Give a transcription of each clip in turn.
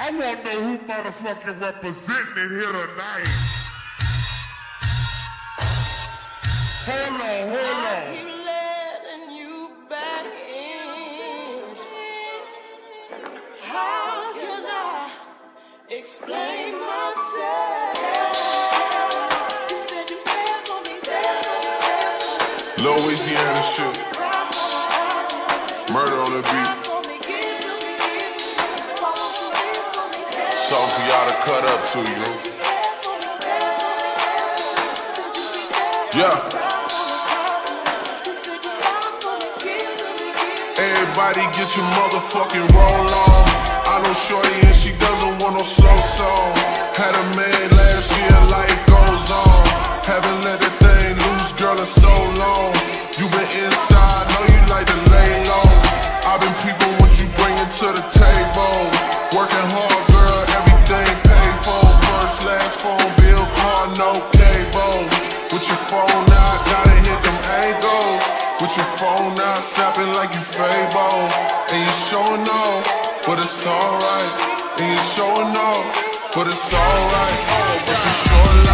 I want to know who motherfucking representing it here tonight. Hold on, hold I on. keep letting you back in. How can I explain myself? You said you cared for me, cared for me, cared for me. Louisiana shit. Murder on the beat. something for y'all to cut up to, you? Yeah. Everybody get your motherfucking roll on. I know Shorty and she doesn't want no slow song. Phone bill, car, no cable. With your phone out, gotta hit them angles. With your phone out, snapping like you Fable. And you showing off, but it's alright. And you showing off, but it's alright. It's a short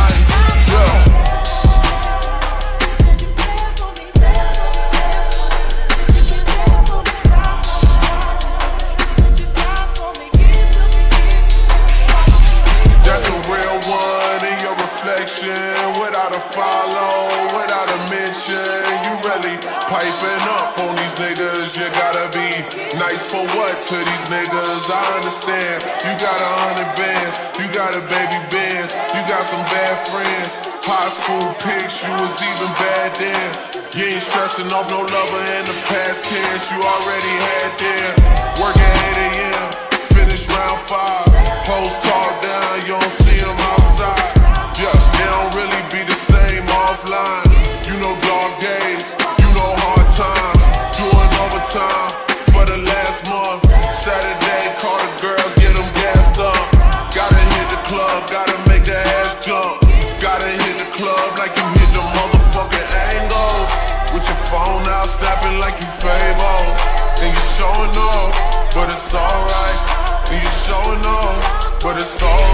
Without a follow, without a mention. You really piping up on these niggas. You gotta be nice for what to these niggas? I understand. You got a hundred bands, you got a baby bands, you got some bad friends. High school pics, you was even bad then. You ain't stressing off no lover in the past tense. You already had them. Working 8 a.m. club, gotta make the ass jump. Gotta hit the club like you hit the motherfucking angles. With your phone out, snapping like you Fable. And you showing off, but it's alright. And you showing off, but it's alright.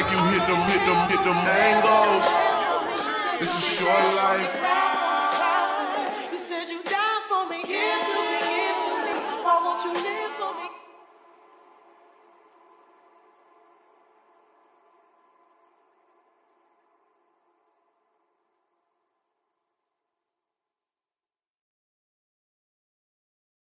Like you hit them, hit them, hit them angles. This is short life. You said you down for me, give to me, give to me. Why won't you?